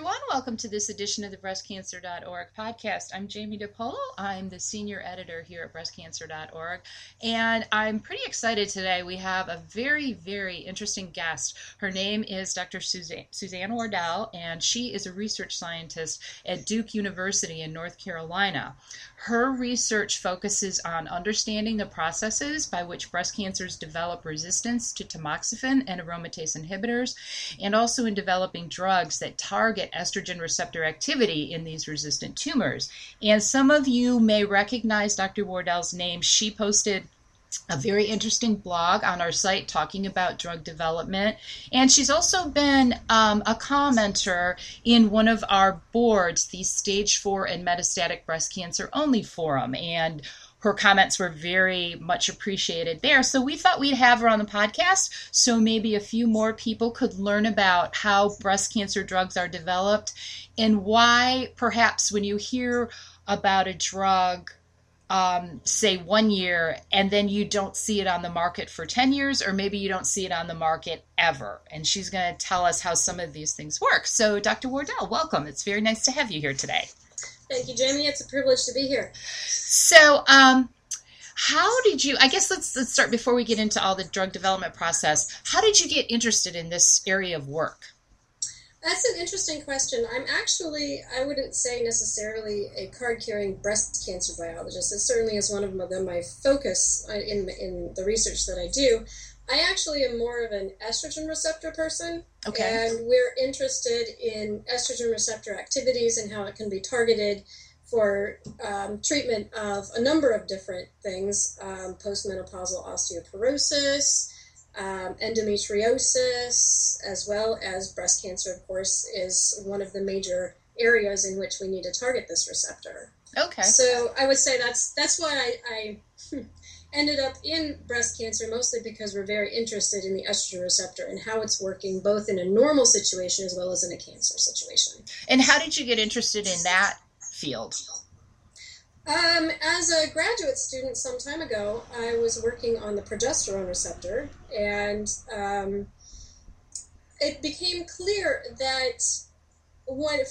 everyone. Welcome to this edition of the breastcancer.org podcast. I'm Jamie DePolo. I'm the senior editor here at breastcancer.org. And I'm pretty excited today. We have a very, very interesting guest. Her name is Dr. Suzanne, Suzanne Wardell, and she is a research scientist at Duke University in North Carolina. Her research focuses on understanding the processes by which breast cancers develop resistance to tamoxifen and aromatase inhibitors, and also in developing drugs that target estrogen receptor activity in these resistant tumors. And some of you may recognize Dr. Wardell's name. She posted a very interesting blog on our site talking about drug development. And she's also been um, a commenter in one of our boards, the Stage 4 and Metastatic Breast Cancer Only Forum. And her comments were very much appreciated there. So we thought we'd have her on the podcast so maybe a few more people could learn about how breast cancer drugs are developed and why perhaps when you hear about a drug um, say one year and then you don't see it on the market for 10 years or maybe you don't see it on the market ever. And she's going to tell us how some of these things work. So dr wardell welcome. It's very nice to have you here today thank you jamie it's a privilege to be here so um, how did you i guess let's let's start before we get into all the drug development process how did you get interested in this area of work that's an interesting question. I'm actually, I wouldn't say necessarily a card carrying breast cancer biologist. It certainly is one of them, my focus uh, in, in the research that I do. I actually am more of an estrogen receptor person. Okay. And we're interested in estrogen receptor activities and how it can be targeted for um, treatment of a number of different things um, postmenopausal osteoporosis um, endometriosis, as well as breast cancer, of course, is one of the major areas in which we need to target this receptor. Okay. So I would say that's that's why I, I ended up in breast cancer, mostly because we're very interested in the estrogen receptor and how it's working, both in a normal situation as well as in a cancer situation. And how did you get interested in that field? Um, as a graduate student some time ago, I was working on the progesterone receptor, and um, it became clear that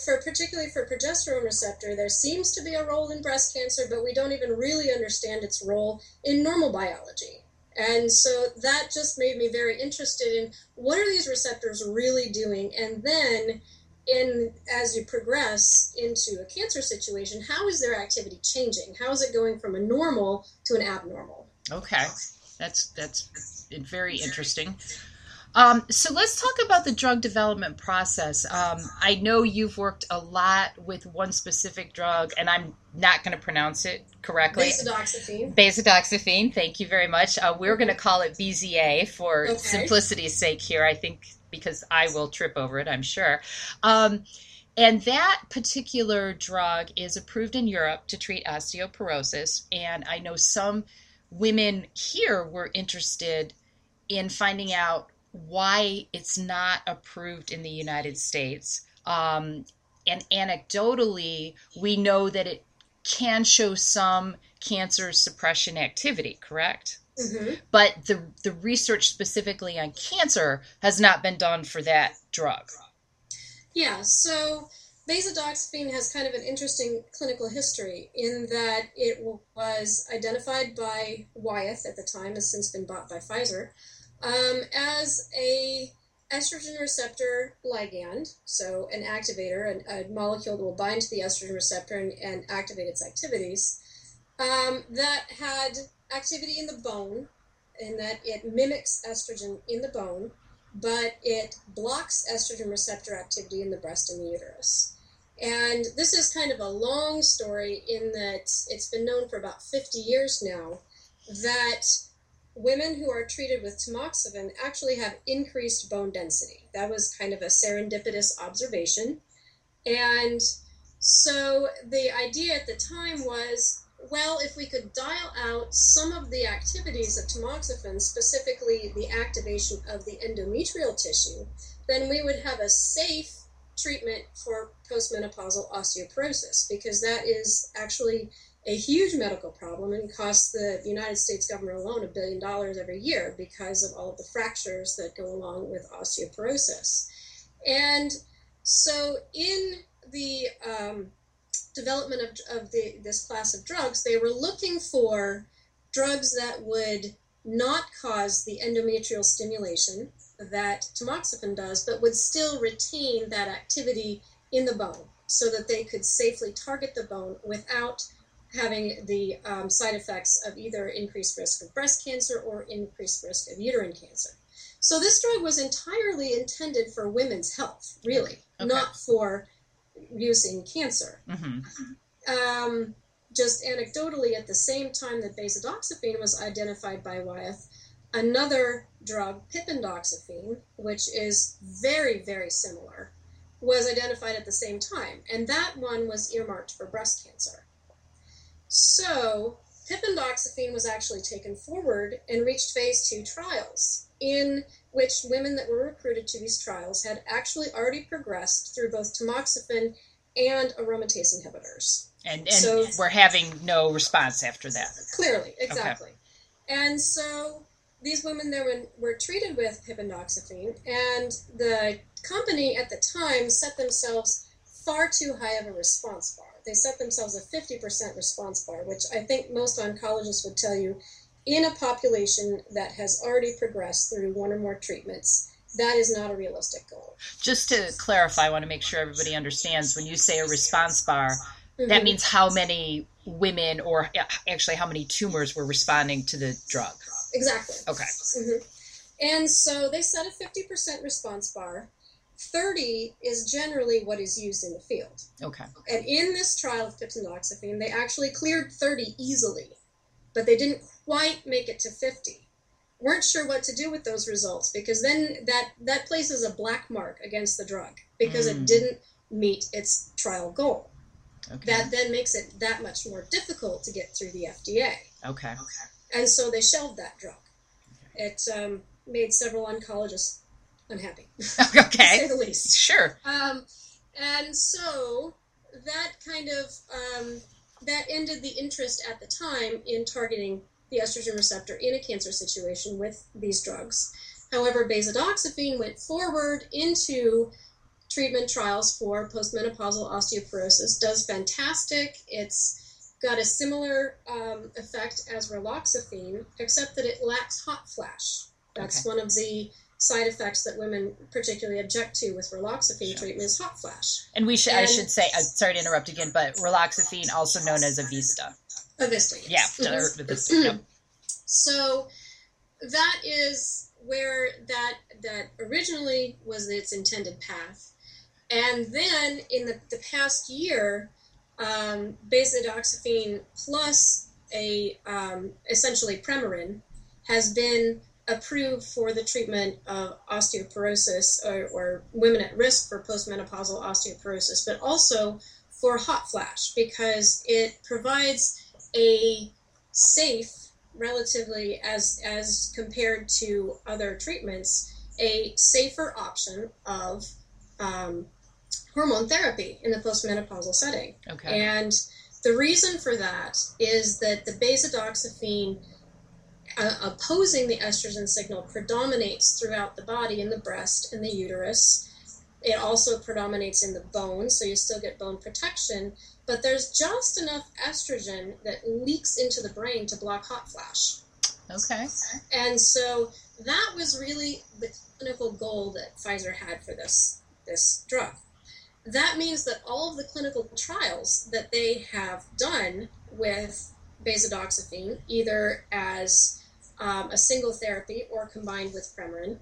for particularly for progesterone receptor, there seems to be a role in breast cancer, but we don't even really understand its role in normal biology. And so that just made me very interested in what are these receptors really doing, and then in as you progress into a cancer situation, how is their activity changing? How is it going from a normal to an abnormal? Okay, that's that's very interesting. Um, so let's talk about the drug development process. Um, I know you've worked a lot with one specific drug, and I'm not going to pronounce it correctly. Bazedoxifene. Bazedoxifene. Thank you very much. Uh, we're going to call it BZA for Okay. simplicity's sake here. I think because I will trip over it, I'm sure. Um, and that particular drug is approved in Europe to treat osteoporosis. And I know some women here were interested in finding out why it's not approved in the United States. Um, and anecdotally, we know that it can show some cancer suppression activity, correct? hmm But the, the research specifically on cancer has not been done for that drug. Yeah, so bazedoxifene has kind of an interesting clinical history in that it was identified by Wyeth at the time, has since been bought by Pfizer, um, as a estrogen receptor ligand, so an activator, a, a molecule that will bind to the estrogen receptor and, and activate its activities, um, that had activity in the bone, in that it mimics estrogen in the bone, but it blocks estrogen receptor activity in the breast and the uterus. And this is kind of a long story in that it's been known for about 50 years now that women who are treated with tamoxifen actually have increased bone density. That was kind of a serendipitous observation. And so the idea at the time was well, if we could dial out some of the activities of tamoxifen, specifically the activation of the endometrial tissue, then we would have a safe treatment for postmenopausal osteoporosis because that is actually a huge medical problem and costs the United States government alone a billion dollars every year because of all of the fractures that go along with osteoporosis. And So in the um, development of, of the, this class of drugs, they were looking for drugs that would not cause the endometrial stimulation that tamoxifen does, but would still retain that activity in the bone so that they could safely target the bone without having the um, side effects of either increased risk of breast cancer or increased risk of uterine cancer. So this drug was entirely intended for women's health, really, okay. not for use in cancer. Mm-hmm. Um, just anecdotally, at the same time that bazedoxifene was identified by Wyeth, another drug, pipendoxifene, which is very, very similar, was identified at the same time. And that one was earmarked for breast cancer. So, pipendoxifene was actually taken forward and reached phase two trials, in which women that were recruited to these trials had actually already progressed through both tamoxifen and aromatase inhibitors. And, and so, we're having no response after that. Clearly, exactly. Okay. And so these women there were, were treated with pipendoxifene, and the company at the time set themselves far too high of a response bar. They set themselves a 50% response bar, which I think most oncologists would tell you in a population that has already progressed through one or more treatments, that is not a realistic goal. Just to clarify, I want to make sure everybody understands when you say a response bar, mm-hmm. that means how many women or actually how many tumors were responding to the drug. Exactly. Okay. Mm-hmm. And so they set a 50% response bar. 30 is generally what is used in the field. Okay. And in this trial of pipendoxifene, they actually cleared 30 easily, but they didn't quite make it to 50. Weren't sure what to do with those results because then that, that places a black mark against the drug because mm. it didn't meet its trial goal. Okay. That then makes it that much more difficult to get through the FDA. Okay. okay. And so they shelved that drug. It um, made several oncologists unhappy, okay. to say the least. Sure. Um, and so that kind of um, that ended the interest at the time in targeting the estrogen receptor in a cancer situation with these drugs. However, bazedoxifene went forward into treatment trials for postmenopausal osteoporosis, does fantastic. It's got a similar um, effect as raloxifene, except that it lacks hot flash. That's okay. one of the side effects that women particularly object to with raloxifene sure. treatment is hot flash. And we should, and, I should say, uh, sorry to interrupt again, but raloxifene, also known as Evista. Evista, yes. Yeah, mm-hmm. yep. So that is where that that originally was its intended path. And then in the, the past year, um, bazedoxifene plus a um, essentially Premarin has been approved for the treatment of osteoporosis or, or, women at risk for postmenopausal osteoporosis, but also for hot flash because it provides a safe, relatively as as compared to other treatments, a safer option of um, hormone therapy in the postmenopausal setting. Okay. And the reason for that is that the bazedoxifene uh, opposing the estrogen signal predominates throughout the body in the breast and the uterus. It also predominates in the bone, so you still get bone protection, but there's just enough estrogen that leaks into the brain to block hot flash. Okay. And so that was really the clinical goal that Pfizer had for this this drug that means that all of the clinical trials that they have done with bazedoxifene, either as um, a single therapy or combined with Premarin,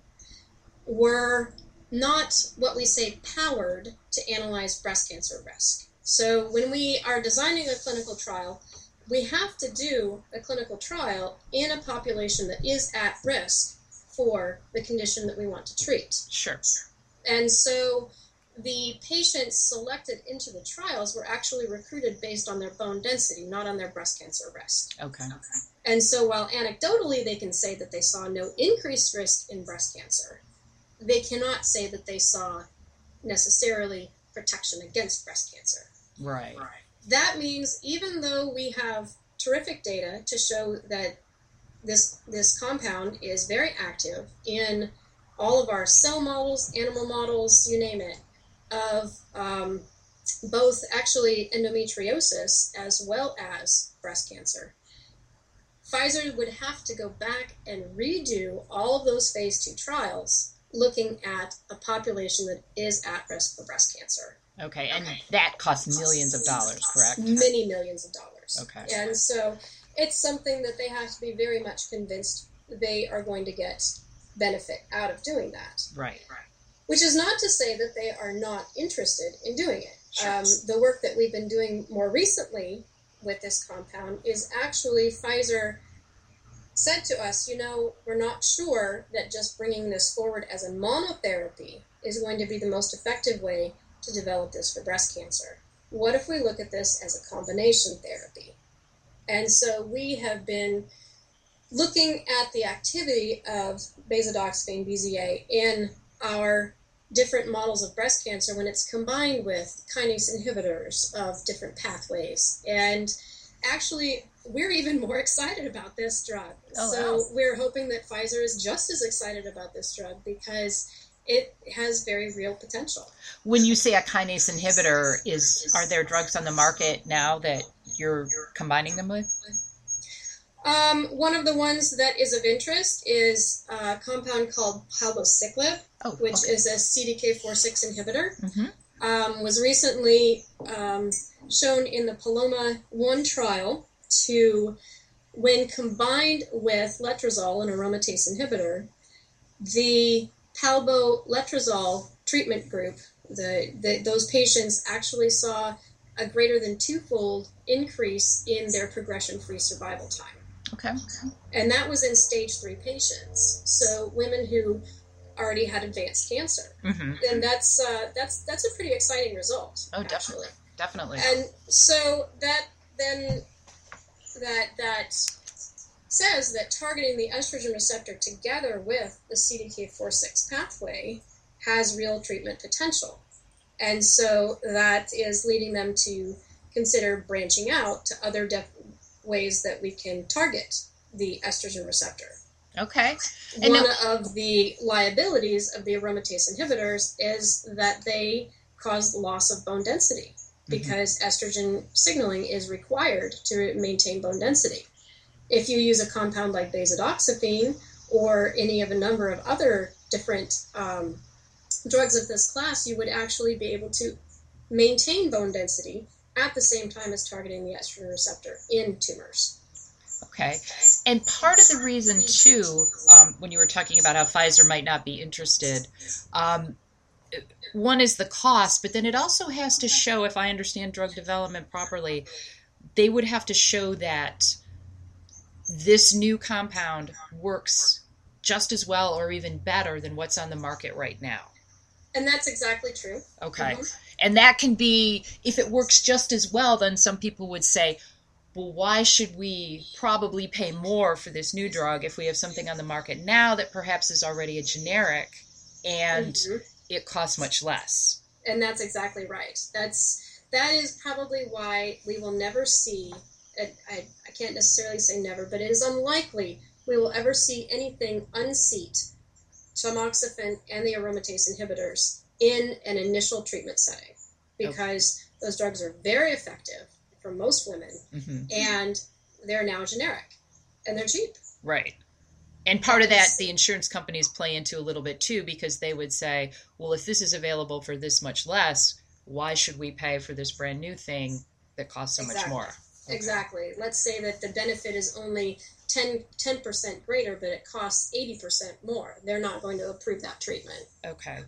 were not what we say powered to analyze breast cancer risk. So when we are designing a clinical trial, we have to do a clinical trial in a population that is at risk for the condition that we want to treat. Sure. And so the patients selected into the trials were actually recruited based on their bone density, not on their breast cancer risk. Okay. And so while anecdotally they can say that they saw no increased risk in breast cancer, they cannot say that they saw necessarily protection against breast cancer. Right. right. That means even though we have terrific data to show that this this compound is very active in all of our cell models, animal models, you name it, of um, both actually endometriosis as well as breast cancer. Pfizer would have to go back and redo all of those phase two trials looking at a population that is at risk for breast cancer. Okay, and that costs millions of dollars, correct? Many millions of dollars. Okay. And so it's something that they have to be very much convinced they are going to get benefit out of doing that. Right. right. Which is not to say that they are not interested in doing it. Sure. Um, the work that we've been doing more recently with this compound is actually Pfizer said to us, you know, we're not sure that just bringing this forward as a monotherapy is going to be the most effective way to develop this for breast cancer. What if we look at this as a combination therapy? And so we have been looking at the activity of bazedoxifene BZA in our different models of breast cancer when it's combined with kinase inhibitors of different pathways. And actually, we're even more excited about this drug. Oh, so wow. we're hoping that Pfizer is just as excited about this drug because it has very real potential. When you say a kinase inhibitor, is are there drugs on the market now that you're combining them with? Um, one of the ones that is of interest is a compound called palbociclib, Oh, which okay. is a CDK4/6 inhibitor. Mhm. Um, was recently um, shown in the Paloma 1 trial to, when combined with letrozole, an aromatase inhibitor, the palbo-letrozole treatment group, the, the, those patients actually saw a greater than twofold increase in their progression-free survival time Okay. and that was in stage three patients. So women who already had advanced cancer, hmm and that's uh, that's that's a pretty exciting result. Oh, actually. definitely, definitely. And so that then that that says that targeting the estrogen receptor together with the CDK4/6 pathway has real treatment potential, and so that is leading them to consider branching out to other def- ways that we can target the estrogen receptor. Okay. And One now- of the liabilities of the aromatase inhibitors is that they cause loss of bone density Mm-hmm. because estrogen signaling is required to maintain bone density. If you use a compound like bazedoxifene or any of a number of other different um, drugs of this class, you would actually be able to maintain bone density at the same time as targeting the estrogen receptor in tumors. Okay. And part of the reason, too, um, when you were talking about how Pfizer might not be interested, um, one is the cost, but then it also has to show, if I understand drug development properly, they would have to show that this new compound works just as well or even better than what's on the market right now. And that's exactly true. Okay. Mhm. And that can be, if it works just as well, then some people would say, well, why should we probably pay more for this new drug if we have something on the market now that perhaps is already a generic and Mhm. it costs much less? and that's exactly right. That's that is probably why we will never see. I, I, I can't necessarily say never, but it is unlikely we will ever see anything unseat tamoxifen and the aromatase inhibitors in an initial treatment setting because those drugs are very effective for most women hmm and they're now generic and they're cheap. Right. And part of that, the insurance companies play into a little bit too, because they would say, well, if this is available for this much less, why should we pay for this brand new thing that costs so much more? Exactly. Let's say that the benefit is only 10 percent greater, but it costs eighty percent more. They're not going to approve that treatment. Okay.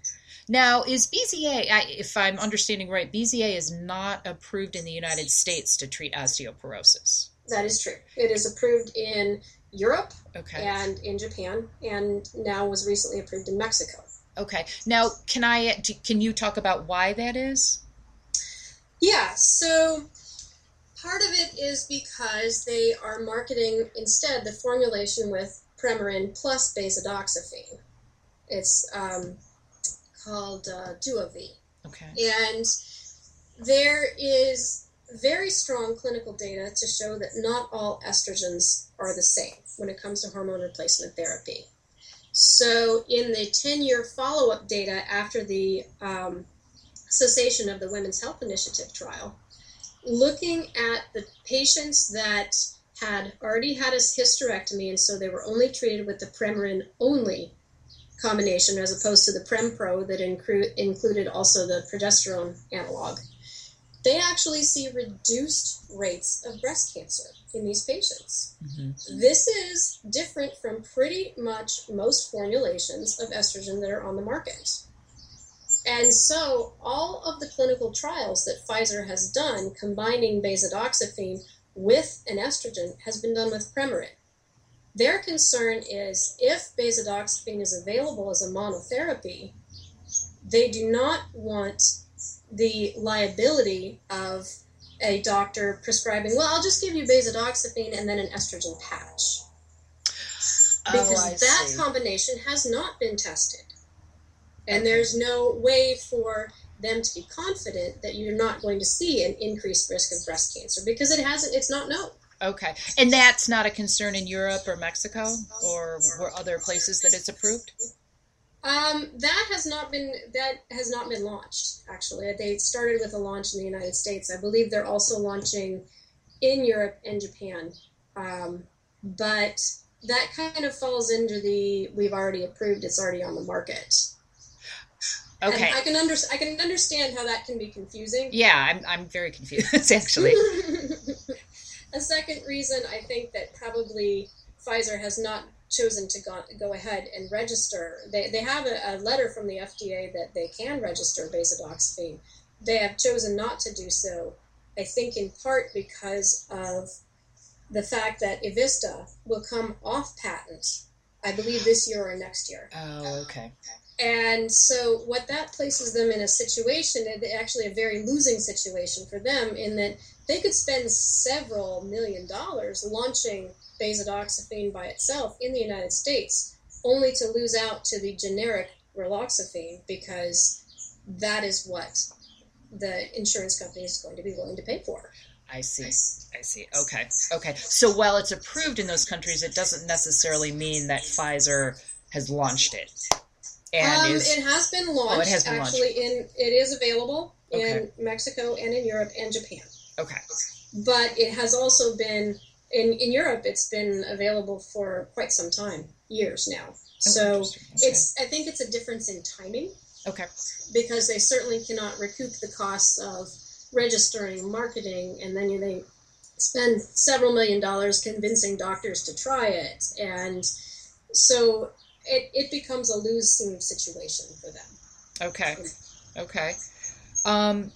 Now, is BZA, if I'm understanding right, BZA is not approved in the United States to treat osteoporosis. That is true. It is approved in Europe Okay. and in Japan, and now was recently approved in Mexico. Okay. Now, can I? Can you talk about why that is? Yeah. So part of it is because they are marketing instead the formulation with Premarin plus bazedoxifene. It's um, called uh, Duavee. Okay. And there is very strong clinical data to show that not all estrogens are the same when it comes to hormone replacement therapy. So, in the 10 year follow up data after the um, cessation of the Women's Health Initiative trial, looking at the patients that had already had a hysterectomy, and so they were only treated with the Premarin only combination as opposed to the Prempro that inclu- included also the progesterone analog. They actually see reduced rates of breast cancer in these patients. Mm-hmm. This is different from pretty much most formulations of estrogen that are on the market. And so, all of the clinical trials that Pfizer has done combining bazedoxifene with an estrogen has been done with Premarin. Their concern is if bazedoxifene is available as a monotherapy, they do not want the liability of a doctor prescribing, well, I'll just give you bazedoxifene and then an estrogen patch. Oh, because oh, that see. combination has not been tested. And there's no way for them to be confident that you're not going to see an increased risk of breast cancer because it hasn't it's not known. Okay. And that's not a concern in Europe or Mexico or, other places that it's approved? Um, that has not been that has not been launched. Actually, they started with a launch in the United States. I believe they're also launching in Europe and Japan, um, but that kind of falls into the we've already approved. It's already on the market. Okay, and I can under I can understand how that can be confusing. Yeah, I'm I'm very confused actually. a second reason I think that probably Pfizer has not chosen to go, go ahead and register. They, they have a, a letter from the FDA that they can register bazedoxifene. They have chosen not to do so, I think in part because of the fact that Evista will come off patent, I believe this year or next year. Oh, okay. And so, what that places them in a situation, actually a very losing situation for them, in that they could spend several million dollars launching bazedoxifene by itself in the United States, only to lose out to the generic raloxifene because that is what the insurance company is going to be willing to pay for. I see. I see. Okay. Okay. So while it's approved in those countries, it doesn't necessarily mean that Pfizer has launched it. Um, is, it has been launched. Oh, it has been actually launched. in it is available okay. in Mexico and in Europe and Japan. Okay. But it has also been in in Europe, it's been available for quite some time, years now. Oh, so okay. it's I think it's a difference in timing. Okay. Because they certainly cannot recoup the costs of registering, marketing, and then you, they spend several million dollars convincing doctors to try it, and so it, it becomes a losing situation for them. Okay. Okay. Um,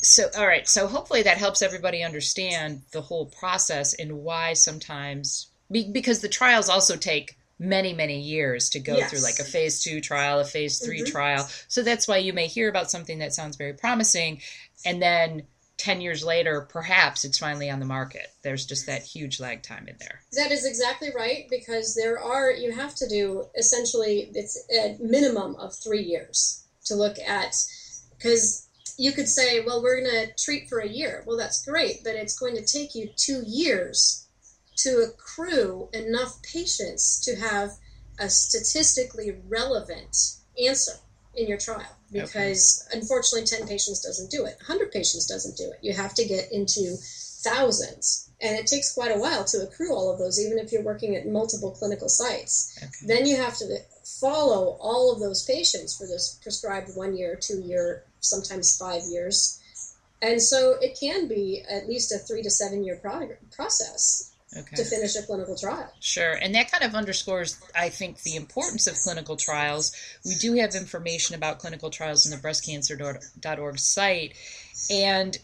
so all right so hopefully that helps everybody understand the whole process and why sometimes because the trials also take many many years to go yes. through like a phase two trial a phase 3 mm-hmm. trial so that's why you may hear about something that sounds very promising and then 10 years later perhaps it's finally on the market. There's just that huge lag time in there. That is exactly right because there are you have to do essentially it's a minimum of three years to look at because you could say, well, we're going to treat for a year. Well, that's great, but it's going to take you two years to accrue enough patients to have a statistically relevant answer in your trial because okay. unfortunately 10 patients doesn't do it 100 patients doesn't do it you have to get into thousands and it takes quite a while to accrue all of those even if you're working at multiple clinical sites okay. then you have to follow all of those patients for this prescribed one year two year sometimes five years. And so it can be at least a three to seven year process okay. to finish a clinical trial. Sure. And that kind of underscores, I think, the importance of clinical trials. We do have information about clinical trials in the breastcancer.org site. And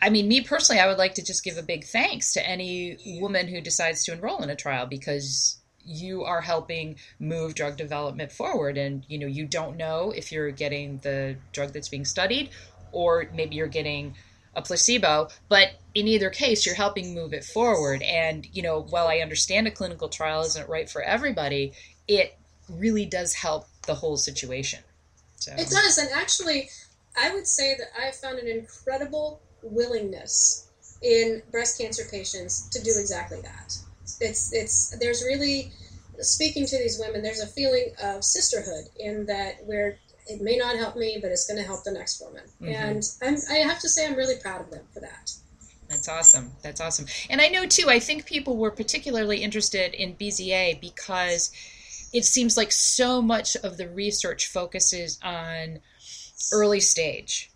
I mean, me personally, I would like to just give a big thanks to any woman who decides to enroll in a trial because you are helping move drug development forward and you know you don't know if you're getting the drug that's being studied or maybe you're getting a placebo but in either case you're helping move it forward and you know while i understand a clinical trial isn't right for everybody it really does help the whole situation so. it does and actually i would say that i found an incredible willingness in breast cancer patients to do exactly that it's it's there's really speaking to these women. There's a feeling of sisterhood in that we're it may not help me, but it's going to help the next woman. Mhm. And I'm, I have to say, I'm really proud of them for that. That's awesome. That's awesome. And I know too, I think people were particularly interested in BZA because it seems like so much of the research focuses on early stage.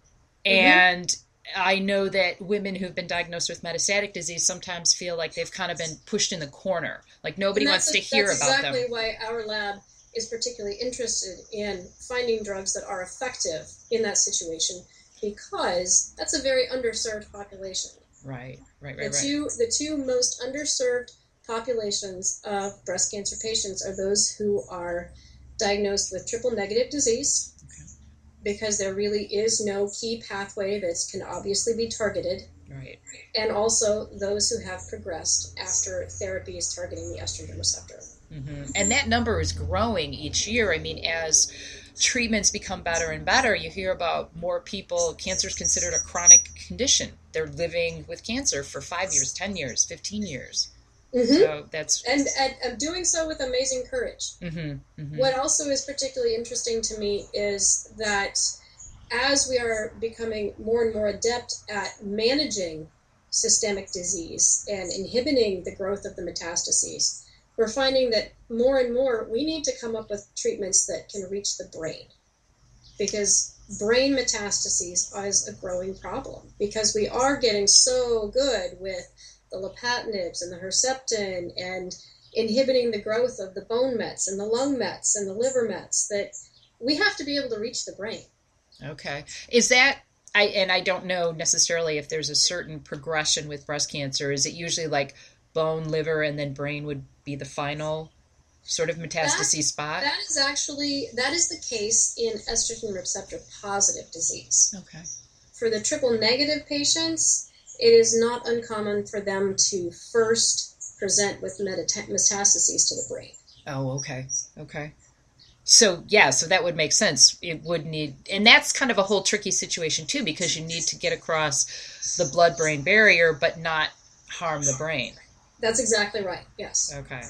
Mhm. And I know that women who've been diagnosed with metastatic disease sometimes feel like they've kind of been pushed in the corner. Like nobody wants to hear about exactly them. That's exactly why our lab is particularly interested in finding drugs that are effective in that situation because that's a very underserved population. Right, right, The right, right. two the two most underserved populations of breast cancer patients are those who are diagnosed with triple negative disease Okay. because there really is no key pathway that can obviously be targeted Right. and also those who have progressed after therapies targeting the estrogen receptor. Hmm And that number is growing each year. I mean, as treatments become better and better, you hear about more people. Cancer is considered a chronic condition. They're living with cancer for five years, 10 years, 15 years. Mm-hmm. So that's. and, and, and doing so with amazing courage. hmm hmm What also is particularly interesting to me is that as we are becoming more and more adept at managing systemic disease and inhibiting the growth of the metastases, we're finding that more and more we need to come up with treatments that can reach the brain. Because brain metastases is a growing problem because we are getting so good with the lapatinibs and the Herceptin and inhibiting the growth of the bone mets and the lung mets and the liver mets that we have to be able to reach the brain. Okay. Is that. I, and I don't know necessarily if there's a certain progression with breast cancer. Is it usually like bone, liver, and then brain would be the final sort of metastasis spot? That is actually that is the case in estrogen receptor positive disease. okay. For the triple negative patients, it is not uncommon for them to first present with metata- metastases to the brain. Oh, okay. Okay. So, yeah, so that would make sense. It would need, and that's kind of a whole tricky situation too, because you need to get across the blood brain barrier, but not harm the brain. That's exactly right. Yes, Okay.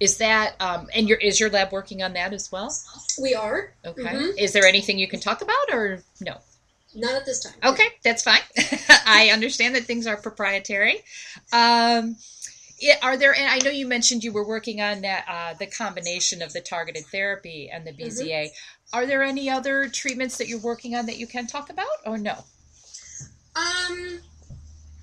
Is that, um, and your, is your lab working on that as well? we are. Okay. Mhm. Is there anything you can talk about or no? Not at this time. Okay, that's fine. I understand that things are proprietary. Um, are there? And I know you mentioned you were working on that, uh, the combination of the targeted therapy and the BZA. Are there any other treatments that you're working on that you can talk about, or no? Um,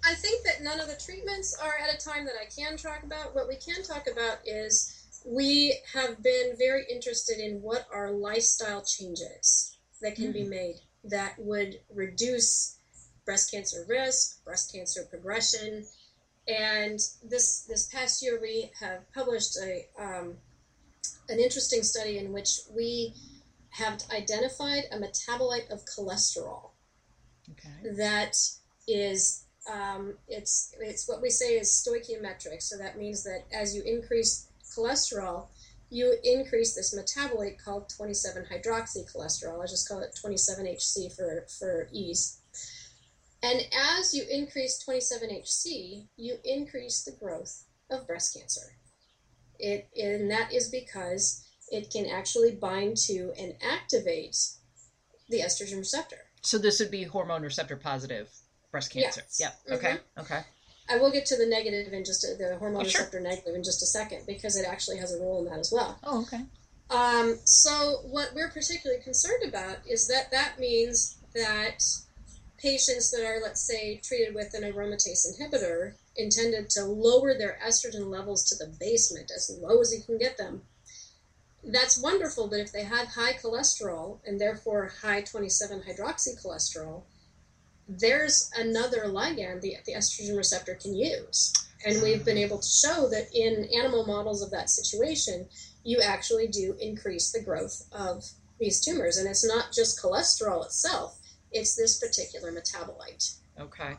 I think that none of the treatments are at a time that I can talk about. What we can talk about is we have been very interested in what are lifestyle changes that can be made that would reduce breast cancer risk, breast cancer progression, and this this past year we have published a um, an interesting study in which we have identified a metabolite of cholesterol Okay. that is um, it's it's what we say is stoichiometric. So that means that as you increase cholesterol, you increase this metabolite called 27 hydroxycholesterol. I just call it 27HC for for ease. And as you increase 27HC, you increase the growth of breast cancer. It and that is because it can actually bind to and activate the estrogen receptor. So this would be hormone receptor positive breast cancer. Yes. Yep. Okay. Okay. I will get to the negative in just a, the hormone Oh, sure. receptor negative in just a second because it actually has a role in that as well. Oh, okay. Um, so what we're particularly concerned about is that that means that patients that are, let's say, treated with an aromatase inhibitor intended to lower their estrogen levels to the basement as low as you can get them. That's wonderful, but if they have high cholesterol and therefore high 27 hydroxycholesterol, there's another ligand the, the estrogen receptor can use. And we've been able to show that in animal models of that situation, you actually do increase the growth of these tumors. And it's not just cholesterol itself, it's this particular metabolite. Okay.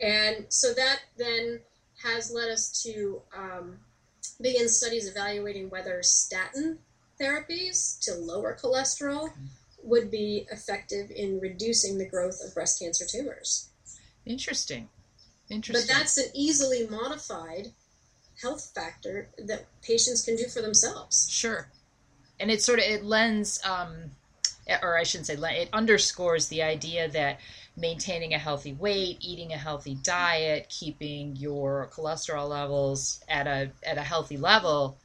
And so that then has led us to um, begin studies evaluating whether statin therapies to lower cholesterol would be effective in reducing the growth of breast cancer tumors. Interesting. Interesting. But that's an easily modified health factor that patients can do for themselves. Sure. And it sort of it lends um or I shouldn't say, it underscores the idea that maintaining a healthy weight, eating a healthy diet, keeping your cholesterol levels at a at a healthy level,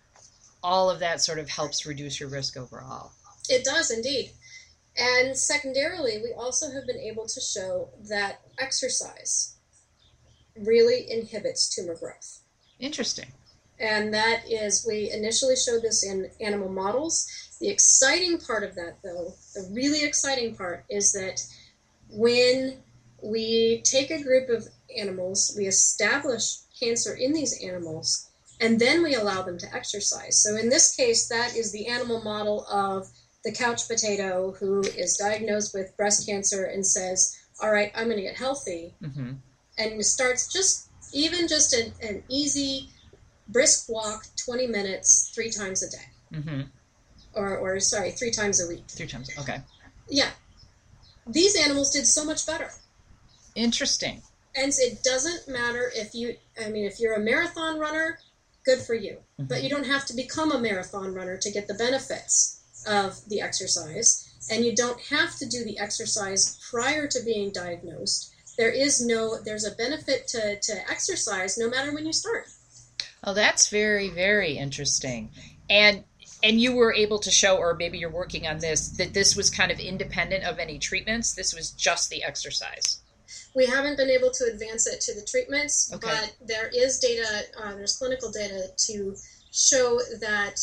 all of that sort of helps reduce your risk overall. It does indeed. And secondarily, we also have been able to show that exercise really inhibits tumor growth. Interesting. And that is, we initially showed this in animal models. The exciting part of that, though, the really exciting part, is that when we take a group of animals, we establish cancer in these animals, and then we allow them to exercise. So in this case, that is the animal model of the couch potato who is diagnosed with breast cancer and says, All right, I'm going to get healthy. Mm-hmm. And starts just, even just an, an, easy, brisk walk, 20 minutes, three times a day. Mm-hmm. Or, or, sorry, three times a week. Three times, okay. Yeah. These animals did so much better. Interesting. And it doesn't matter if you, I mean, if you're a marathon runner, good for you. Mm-hmm. But you don't have to become a marathon runner to get the benefits of the exercise, and you don't have to do the exercise prior to being diagnosed. There is no, there's a benefit to, to exercise no matter when you start. Oh, that's very, very interesting. And and you were able to show, or maybe you're working on this, that this was kind of independent of any treatments. This was just the exercise. We haven't been able to advance it to the treatments, okay. but there is data, uh, there's clinical data to show that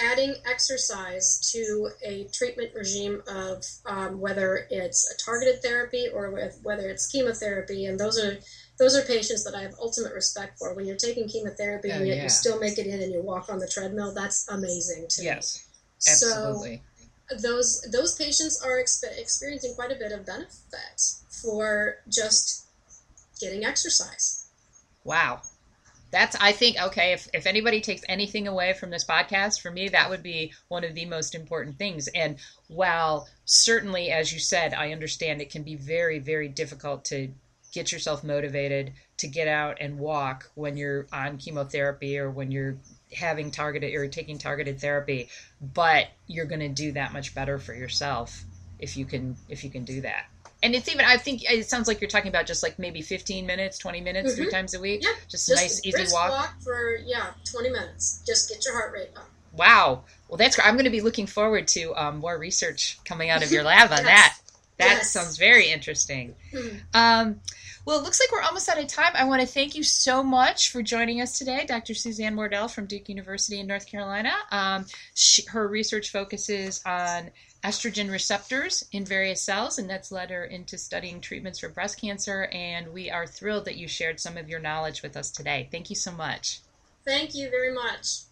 adding exercise to a treatment regime of um, whether it's a targeted therapy or with, whether it's chemotherapy, and those are those are patients that I have ultimate respect for. When you're taking chemotherapy oh, and yet yeah. you still make it in and you walk on the treadmill, that's amazing too. Yes, absolutely. So those those patients are exp- experiencing quite a bit of benefit for just getting exercise. Wow, that's i think okay if, if anybody takes anything away from this podcast for me that would be one of the most important things. And while certainly as you said i understand it can be very very difficult to get yourself motivated to get out and walk when you're on chemotherapy or when you're having targeted or taking targeted therapy but you're going to do that much better for yourself if you can if you can do that and it's even i think it sounds like you're talking about just like maybe 15 minutes 20 minutes mm-hmm. three times a week yeah just, just a nice easy walk. walk for yeah 20 minutes just get your heart rate up wow well that's i'm going to be looking forward to um, more research coming out of your lab on yes. that that yes. sounds very interesting mm-hmm. um, well, it looks like we're almost out of time. I want to thank you so much for joining us today, Dr. Suzanne Wardell from Duke University in North Carolina. Um, she, her research focuses on estrogen receptors in various cells, and that's led her into studying treatments for breast cancer. And we are thrilled that you shared some of your knowledge with us today. Thank you so much. Thank you very much.